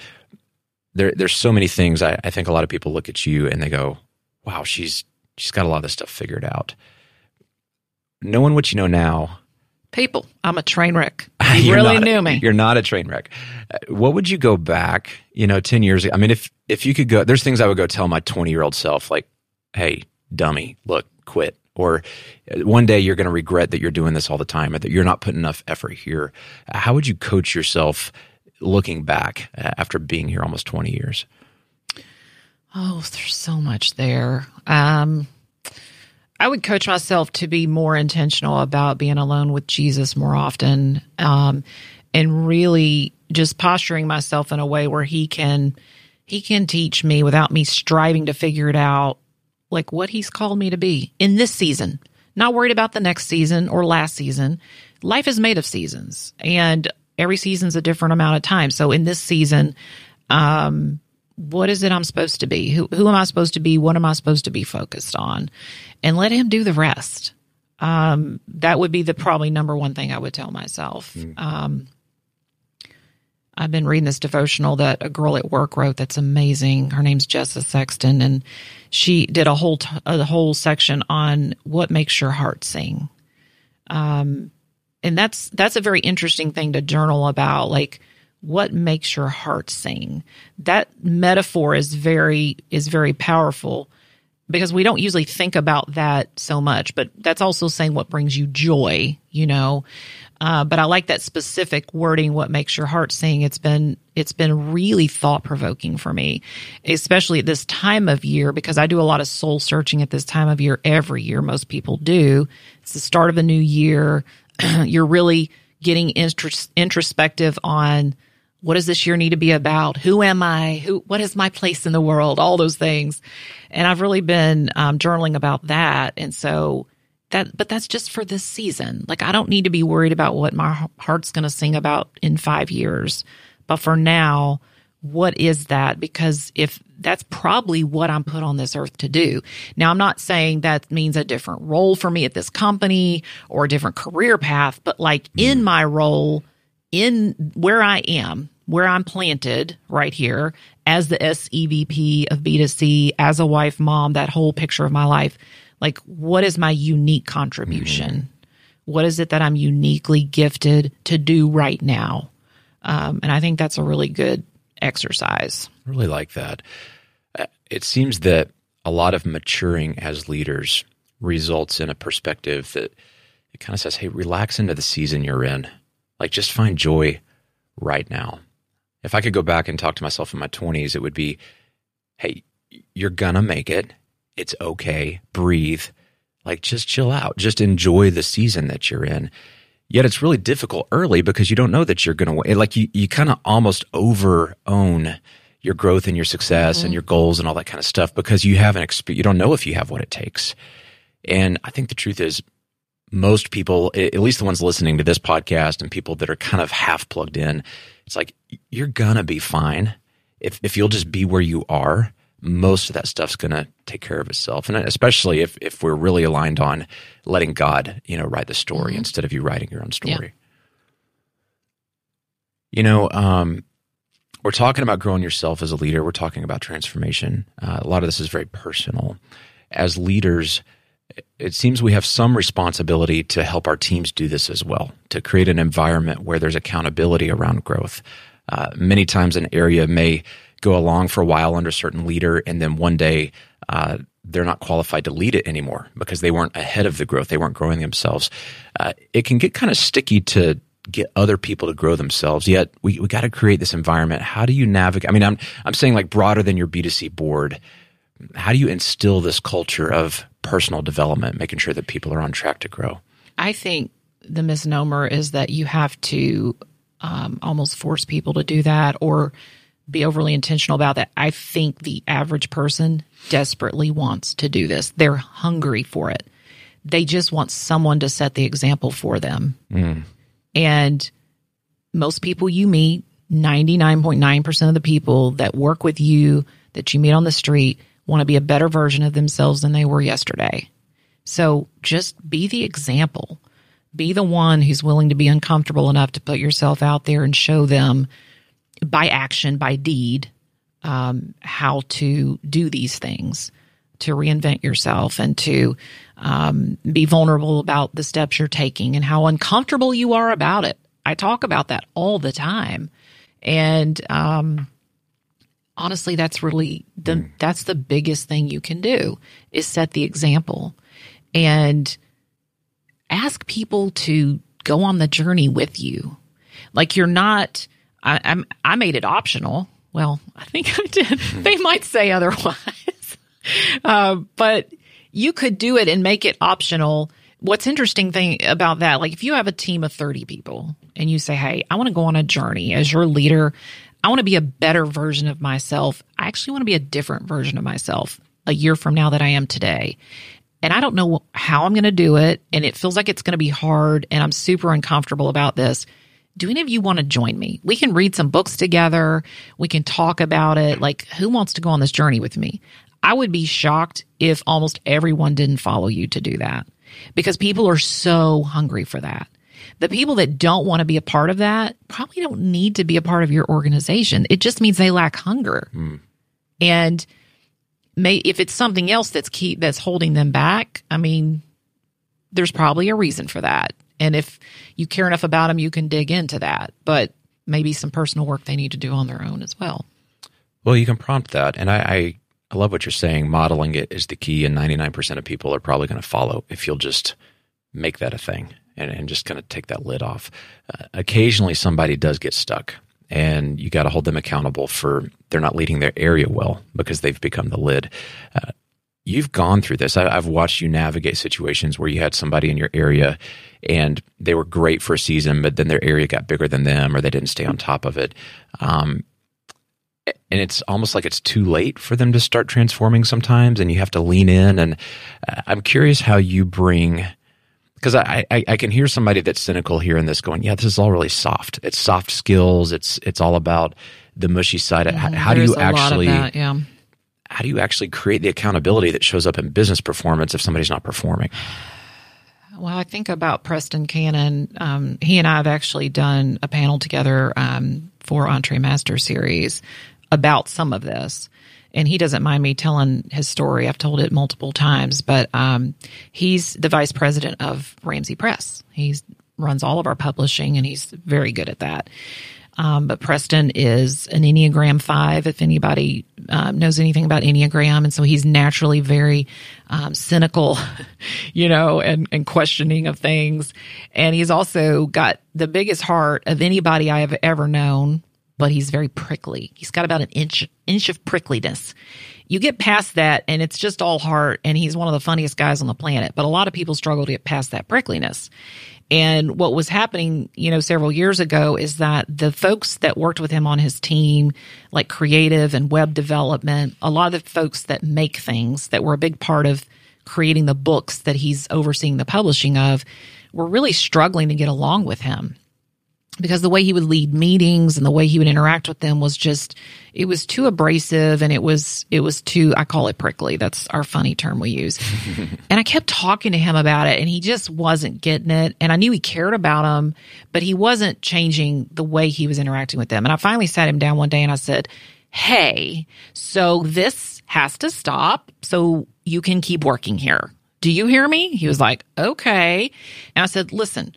There, there's so many things. I, I think a lot of people look at you and they go, "Wow, she's she's got a lot of this stuff figured out." Knowing what you know now, People, I'm a train wreck. You really not- knew me. You're not a train wreck. Uh, What would you go back, you know, 10 years ago? I mean, if, if you could go, there's things I would go tell my 20 year old self, like, hey, dummy, look, quit. Or uh, one day you're going to regret that you're doing this all the time or that you're not putting enough effort here. How would you coach yourself looking back uh, after being here almost 20 years? Oh, there's so much there. Um, I would coach myself to be more intentional about being alone with Jesus more often, um, and really just posturing myself in a way where He can He can teach me without me striving to figure it out, like what He's called me to be in this season. Not worried about the next season or last season. Life is made of seasons, and every season's a different amount of time. So in this season, what is it I'm supposed to be? Who who am I supposed to be? What am I supposed to be focused on? And let him do the rest. Um, that would be the probably number one thing I would tell myself. Um, I've been reading this devotional that a girl at work wrote that's amazing. Her name's Jessa Sexton, and she did a whole t- a whole section on what makes your heart sing. Um, and that's that's a very interesting thing to journal about, like what makes your heart sing. That metaphor is very is very powerful because we don't usually think about that so much, but that's also saying what brings you joy, you know. Uh, but I like that specific wording. What makes your heart sing? It's been it's been really thought provoking for me, especially at this time of year because I do a lot of soul searching at this time of year every year. Most people do. It's the start of a new year. You're really getting intros- introspective on what does this year need to be about? Who am I? Who? What is my place in the world? All those things, and I've really been um, journaling about that. And so that, but that's just for this season. Like I don't need to be worried about what my heart's going to sing about in five years. But for now, what is that? Because if that's probably what I'm put on this earth to do. Now, I'm not saying that means a different role for me at this company or a different career path, but like in my role, in where I am, where I'm planted right here as the SEVP of B2C, as a wife, mom, that whole picture of my life, like what is my unique contribution? What is it that I'm uniquely gifted to do right now? Um, and I think that's a really good exercise. I really like that. Uh, It seems that a lot of maturing as leaders results in a perspective that it kind of says, hey, relax into the season you're in. Like, just find joy right now. If I could go back and talk to myself in my 20s, it would be, hey, you're going to make it. It's okay. Breathe. Like, just chill out. Just enjoy the season that you're in. Yet it's really difficult early because you don't know that you're going to, like, you, you kind of almost over own your growth and your success and mm-hmm. your goals and all that kind of stuff because you haven't experienced, you don't know if you have what it takes. And I think the truth is, most people, at least the ones listening to this podcast and people that are kind of half plugged in, it's like you're gonna be fine if if you'll just be where you are. Most of that stuff's gonna take care of itself, and especially if if we're really aligned on letting God, you know, write the story instead of you writing your own story. You know, um, we're talking about growing yourself as a leader. We're talking about transformation. Uh, a lot of this is very personal. As leaders, it seems we have some responsibility to help our teams do this as well, to create an environment where there's accountability around growth. Uh, many times, an area may go along for a while under a certain leader, and then one day uh, they're not qualified to lead it anymore because they weren't ahead of the growth, they weren't growing themselves. Uh, it can get kind of sticky to get other people to grow themselves. Yet we, we got to create this environment. How do you navigate? I mean, I'm I'm saying like broader than your B2C board how do you instill this culture of personal development, making sure that people are on track to grow? I think the misnomer is that you have to um, almost force people to do that or be overly intentional about that. I think the average person desperately wants to do this. They're hungry for it. They just want someone to set the example for them. And most people you meet, 99.9% of the people that work with you, that you meet on the street, want to be a better version of themselves than they were yesterday. So just be the example. Be the one who's willing to be uncomfortable enough to put yourself out there and show them by action, by deed, um, how to do these things, to reinvent yourself and to um, be vulnerable about the steps you're taking and how uncomfortable you are about it. I talk about that all the time. And um, honestly, that's really the mm. that's the biggest thing you can do is set the example and ask people to go on the journey with you. Like you're not. I, I'm. I made it optional. Well, I think I did. they might say otherwise, uh, but you could do it and make it optional. What's interesting thing about that, like if you have a team of 30 people and you say, Hey, I want to go on a journey as your leader. I want to be a better version of myself. I actually want to be a different version of myself a year from now that I am today. And I don't know how I'm going to do it. And it feels like it's going to be hard. And I'm super uncomfortable about this. Do any of you want to join me? We can read some books together. We can talk about it. Like, who wants to go on this journey with me? I would be shocked if almost everyone didn't follow you to do that because people are so hungry for that. The people that don't want to be a part of that probably don't need to be a part of your organization. It just means they lack hunger. Mm. And may if it's something else that's key that's holding them back, I mean, there's probably a reason for that. And if you care enough about them, you can dig into that. But maybe some personal work they need to do on their own as well. Well, you can prompt that. And I, I, I love what you're saying. Modeling it is the key, and 99% of people are probably going to follow if you'll just make that a thing and, and just kind of take that lid off. Uh, occasionally, somebody does get stuck, and you got to hold them accountable for they're not leading their area well because they've become the lid. Uh, you've gone through this. I, have watched you navigate situations where you had somebody in your area and they were great for a season, but then their area got bigger than them or they didn't stay on top of it. Um, and it's almost like it's too late for them to start transforming sometimes, and you have to lean in. And uh, I'm curious how you bring because I, I, I can hear somebody that's cynical here in this going, yeah, this is all really soft. It's soft skills. It's it's all about the mushy side. How, how do you actually that, yeah. how do you actually create the accountability that shows up in business performance if somebody's not performing? Well, I think about Preston Cannon. Um, he and I have actually done a panel together um, for EntreMaster Series about some of this and he doesn't mind me telling his story. I've told it multiple times, but um, he's the vice president of Ramsey Press. He runs all of our publishing, and he's very good at that. Um, but Preston is an Enneagram five, if anybody um, knows anything about Enneagram. And so he's naturally very um, cynical, you know, and, and questioning of things. And he's also got the biggest heart of anybody I have ever known but he's very prickly. He's got about an inch inch of prickliness. You get past that and it's just all heart and he's one of the funniest guys on the planet. But a lot of people struggle to get past that prickliness. And what was happening, you know, several years ago is that the folks that worked with him on his team, like creative and web development, a lot of the folks that make things that were a big part of creating the books that he's overseeing the publishing of, were really struggling to get along with him because the way he would lead meetings and the way he would interact with them was just it was too abrasive and it was it was too I call it prickly. That's our funny term we use. and I kept talking to him about it and he just wasn't getting it. And I knew he cared about them, but he wasn't changing the way he was interacting with them. And I finally sat him down one day and I said, Hey, so this has to stop so you can keep working here. Do you hear me? He was like, Okay. And I said, Listen,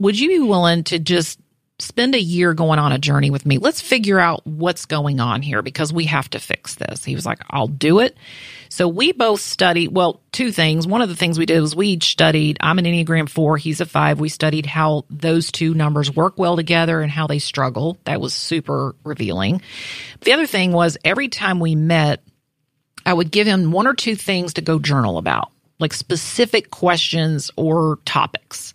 would you be willing to just spend a year going on a journey with me. Let's figure out what's going on here because we have to fix this. He was like, I'll do it. So we both studied, well, two things. One of the things we did was we each studied, I'm an Enneagram 4, he's a 5. We studied how those two numbers work well together and how they struggle. That was super revealing. The other thing was every time we met, I would give him one or two things to go journal about, like specific questions or topics.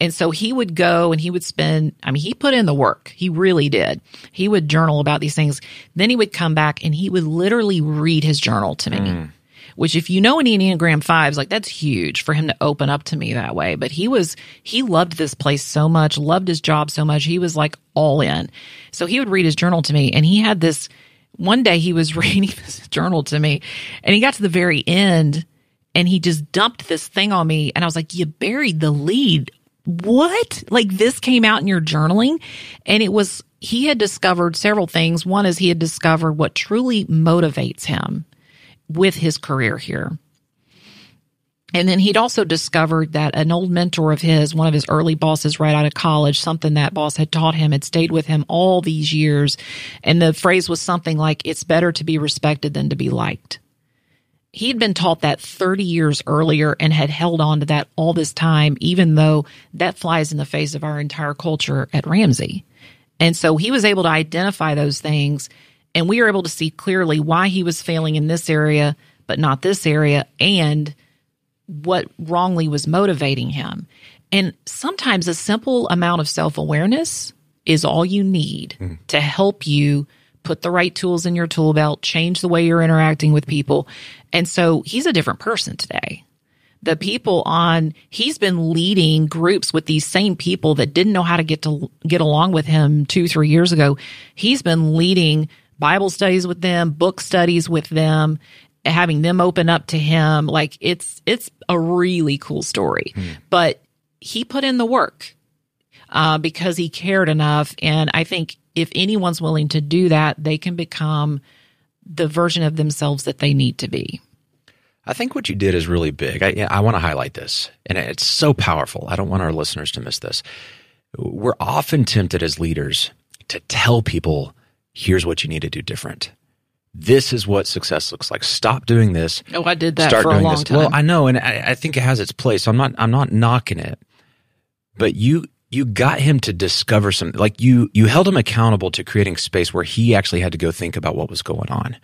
And so he would go and he would spend, I mean, he put in the work. He really did. He would journal about these things. Then he would come back and he would literally read his journal to me. Mm. Which, if you know an Enneagram fives, like that's huge for him to open up to me that way. But he was, he loved this place so much, loved his job so much. He was like all in. So he would read his journal to me and he had this one day he was reading this journal to me and he got to the very end and he just dumped this thing on me and I was like, you buried the lead. What? Like this came out in your journaling and it was, he had discovered several things. One is he had discovered what truly motivates him with his career here. And then he'd also discovered that an old mentor of his, one of his early bosses right out of college, something that boss had taught him had stayed with him all these years. And the phrase was something like, it's better to be respected than to be liked. He'd been taught that 30 years earlier and had held on to that all this time, even though that flies in the face of our entire culture at Ramsey. And so he was able to identify those things and we were able to see clearly why he was failing in this area, but not this area. And what wrongly was motivating him. And sometimes a simple amount of self awareness is all you need mm. to help you put the right tools in your tool belt, change the way you're interacting with people. And so he's a different person today. The people on, he's been leading groups with these same people that didn't know how to get to get along with him two, three years ago. He's been leading Bible studies with them, book studies with them, having them open up to him like it's it's a really cool story mm. but he put in the work uh, because he cared enough and i think if anyone's willing to do that they can become the version of themselves that they need to be i think what you did is really big i, I want to highlight this and it's so powerful i don't want our listeners to miss this we're often tempted as leaders to tell people here's what you need to do different this is what success looks like. Stop doing this. Oh, I did that for a long this. time. Well, I know, and I, I think it has its place. I'm not, I'm not knocking it, but you, you got him to discover some, like you, you held him accountable to creating space where he actually had to go think about what was going on.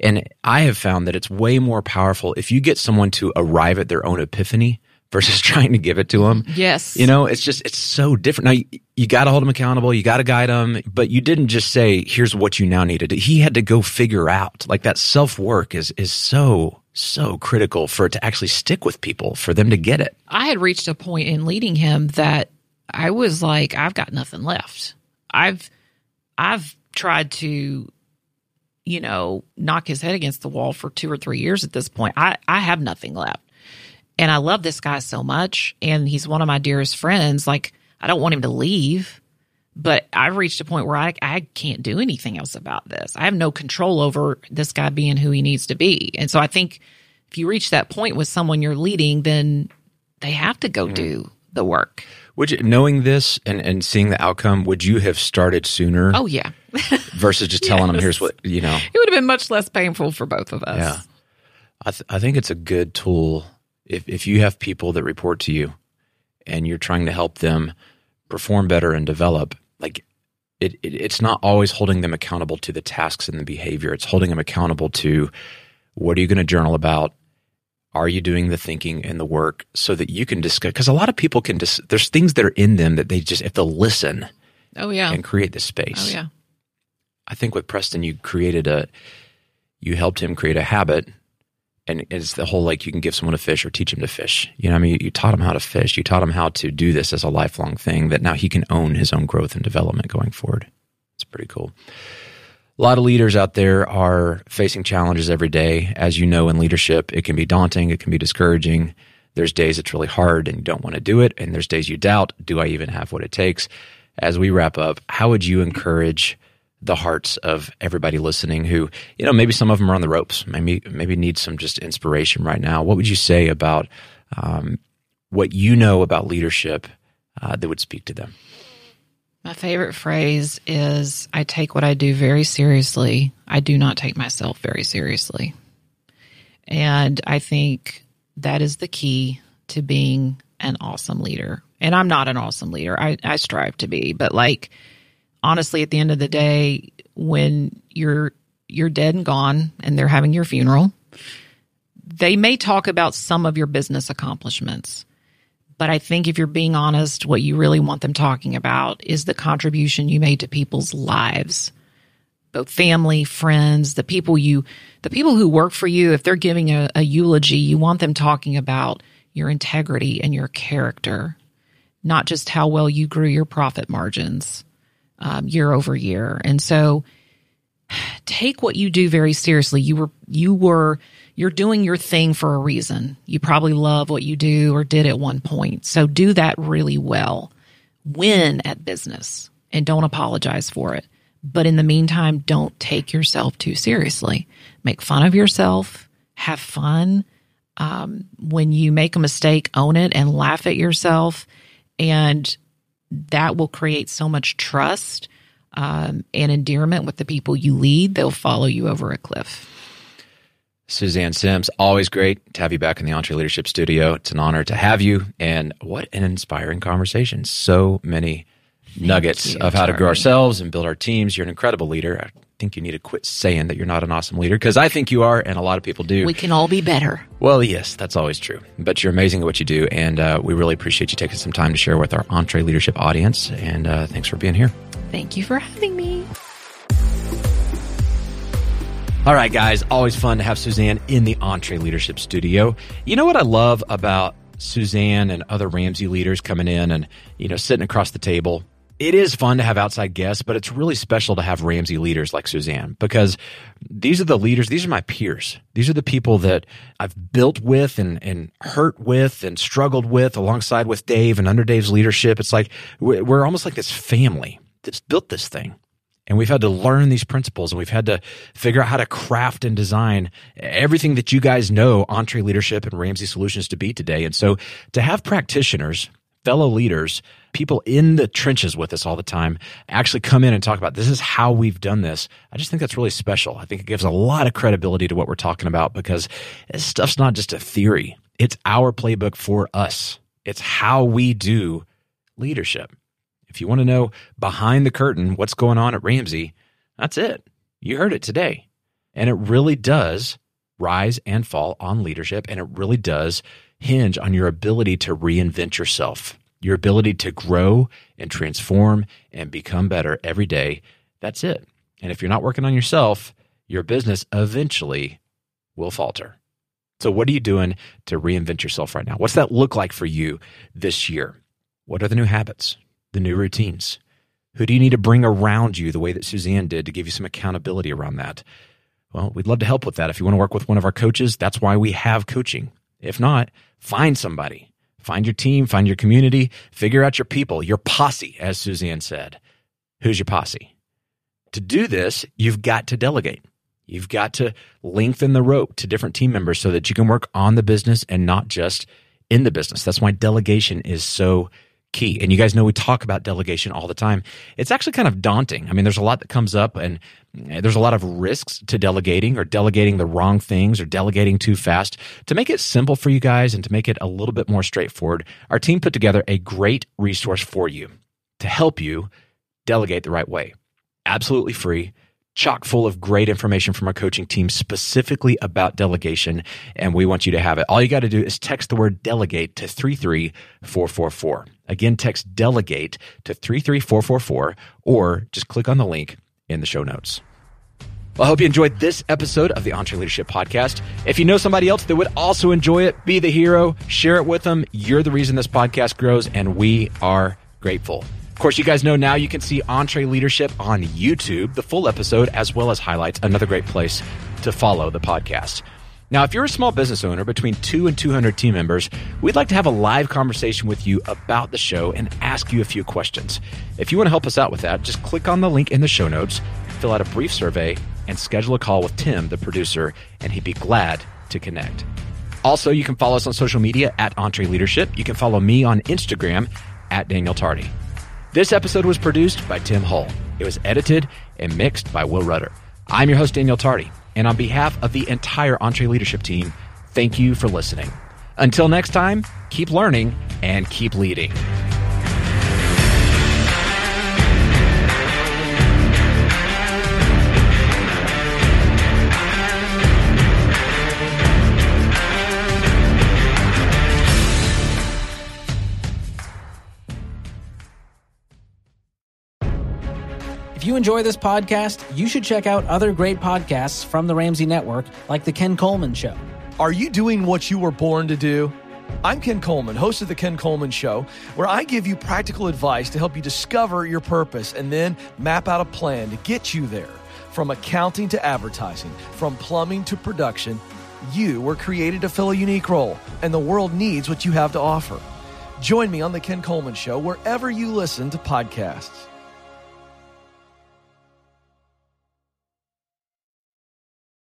And I have found that it's way more powerful if you get someone to arrive at their own epiphany versus trying to give it to them. Yes. You know, it's just, it's so different. Now, you, you got to hold them accountable. You got to guide them, but you didn't just say, here's what you now need to do. He had to go figure out like that self work is, is so, so critical for it to actually stick with people, for them to get it. I had reached a point in leading him that I was like, I've got nothing left. I've, I've tried to, you know, knock his head against the wall for two or three years at this point. I, I have nothing left. And I love this guy so much. And he's one of my dearest friends. Like, I don't want him to leave, but I've reached a point where I, I can't do anything else about this. I have no control over this guy being who he needs to be. And so I think if you reach that point with someone you're leading, then they have to go mm. do the work. Would you, knowing this and, and seeing the outcome, would you have started sooner? Oh, yeah. versus just telling yes. them, here's what, you know. It would have been much less painful for both of us. Yeah. I, th- I think it's a good tool if, if you have people that report to you and you're trying to help them perform better and develop, like it, it, it's not always holding them accountable to the tasks and the behavior. It's holding them accountable to what are you going to journal about? Are you doing the thinking and the work so that you can discuss? Because a lot of people can dis- there's things that are in them that they just if they'll listen. Oh yeah, and create the space. Oh yeah. I think with Preston, you created a, you helped him create a habit and it's the whole like you can give someone a fish or teach him to fish. You know, I mean, you, you, taught him how to fish. You taught him how to do this as a lifelong thing that now he can own his own growth and development going forward. It's pretty cool. A lot of leaders out there are facing challenges every day. As you know, in leadership, it can be daunting, it can be discouraging. There's days it's really hard and you don't want to do it. And there's days you doubt, do I even have what it takes? As we wrap up, how would you encourage the hearts of everybody listening who, you know, maybe some of them are on the ropes, maybe maybe need some just inspiration right now. What would you say about um, what you know about leadership uh, that would speak to them? My favorite phrase is I take what I do very seriously. I do not take myself very seriously. And I think that is the key to being an awesome leader. And I'm not an awesome leader. I, I strive to be, but like honestly, at the end of the day, when you're you're dead and gone and they're having your funeral, they may talk about some of your business accomplishments. But I think if you're being honest, what you really want them talking about is the contribution you made to people's lives. Both family, friends, the people you the people who work for you, if they're giving a, a eulogy, you want them talking about your integrity and your character, not just how well you grew your profit margins um, year over year. And so take what you do very seriously. You were you were you're doing your thing for a reason. You probably love what you do or did at one point. So do that really well. Win at business and don't apologize for it. But in the meantime, don't take yourself too seriously. Make fun of yourself, have fun. Um, when you make a mistake, own it and laugh at yourself. And that will create so much trust um, and endearment with the people you lead. They'll follow you over a cliff. Suzanne Simms, always great to have you back in the EntreLeadership Studio. It's an honor to have you. And what an inspiring conversation. So many Thank nuggets you, of how to grow ourselves and build our teams. You're an incredible leader. I think you need to quit saying that you're not an awesome leader because I think you are, and a lot of people do. We can all be better. Well, yes, that's always true. But you're amazing at what you do, and uh, we really appreciate you taking some time to share with our EntreLeadership audience. And uh, thanks for being here. Thank you for having me. All right, guys, always fun to have Suzanne in the EntreLeadership Studio. You know what I love about Suzanne and other Ramsey leaders coming in and, you know, sitting across the table it is fun to have outside guests, but it's really special to have Ramsey leaders like Suzanne because these are the leaders, these are my peers. These are the people that I've built with and, and hurt with and struggled with alongside with Dave and under Dave's leadership. It's like we're almost like this family that's built this thing. And we've had to learn these principles and we've had to figure out how to craft and design everything that you guys know EntreLeadership and Ramsey Solutions to be today. And so to have practitioners fellow leaders, people in the trenches with us all the time, actually come in and talk about this is how we've done this. I just think that's really special. I think it gives a lot of credibility to what we're talking about because this stuff's not just a theory. It's our playbook for us. It's how we do leadership. If you want to know behind the curtain what's going on at Ramsey, that's it. You heard it today. And it really does rise and fall on leadership, and it really does hinge on your ability to reinvent yourself, your ability to grow and transform and become better every day. That's it. And if you're not working on yourself, your business eventually will falter. So, what are you doing to reinvent yourself right now? What's that look like for you this year? What are the new habits, the new routines? Who do you need to bring around you the way that Suzanne did to give you some accountability around that? Well, we'd love to help with that. If you want to work with one of our coaches, that's why we have coaching. If not, find somebody. Find your team, find your community, figure out your people, your posse, as Suzanne said. Who's your posse? To do this, you've got to delegate. You've got to lengthen the rope to different team members so that you can work on the business and not just in the business. That's why delegation is so key. And you guys know we talk about delegation all the time. It's actually kind of daunting. I mean, there's a lot that comes up and eh, there's a lot of risks to delegating or delegating the wrong things or delegating too fast. To make it simple for you guys and to make it a little bit more straightforward, our team put together a great resource for you to help you delegate the right way. Absolutely free chock full of great information from our coaching team specifically about delegation, and we want you to have it. All you got to do is text the word delegate to 33444. Again, text delegate to 33444 or just click on the link in the show notes. Well, I hope you enjoyed this episode of the EntreLeadership Podcast. If you know somebody else that would also enjoy it, be the hero, share it with them. You're the reason this podcast grows, and we are grateful. Of course, you guys know now you can see EntreLeadership on YouTube, the full episode, as well as highlights. Another great place to follow the podcast. Now, if you're a small business owner between two and 200 team members, we'd like to have a live conversation with you about the show and ask you a few questions. If you want to help us out with that, just click on the link in the show notes, fill out a brief survey, and schedule a call with Tim, the producer, and he'd be glad to connect. Also, you can follow us on social media at EntreLeadership. You can follow me on Instagram at Daniel Tardy. This episode was produced by Tim Hull. It was edited and mixed by Will Rudder. I'm your host, Daniel Tardy, and on behalf of the entire EntreLeadership team, thank you for listening. Until next time, keep learning and keep leading. You enjoy this podcast, you should check out other great podcasts from the Ramsey Network, like The Ken Coleman Show. Are you doing what you were born to do? I'm Ken Coleman, host of The Ken Coleman Show, where I give you practical advice to help you discover your purpose and then map out a plan to get you there. From accounting to advertising, from plumbing to production, you were created to fill a unique role, and the world needs what you have to offer. Join me on The Ken Coleman Show wherever you listen to podcasts.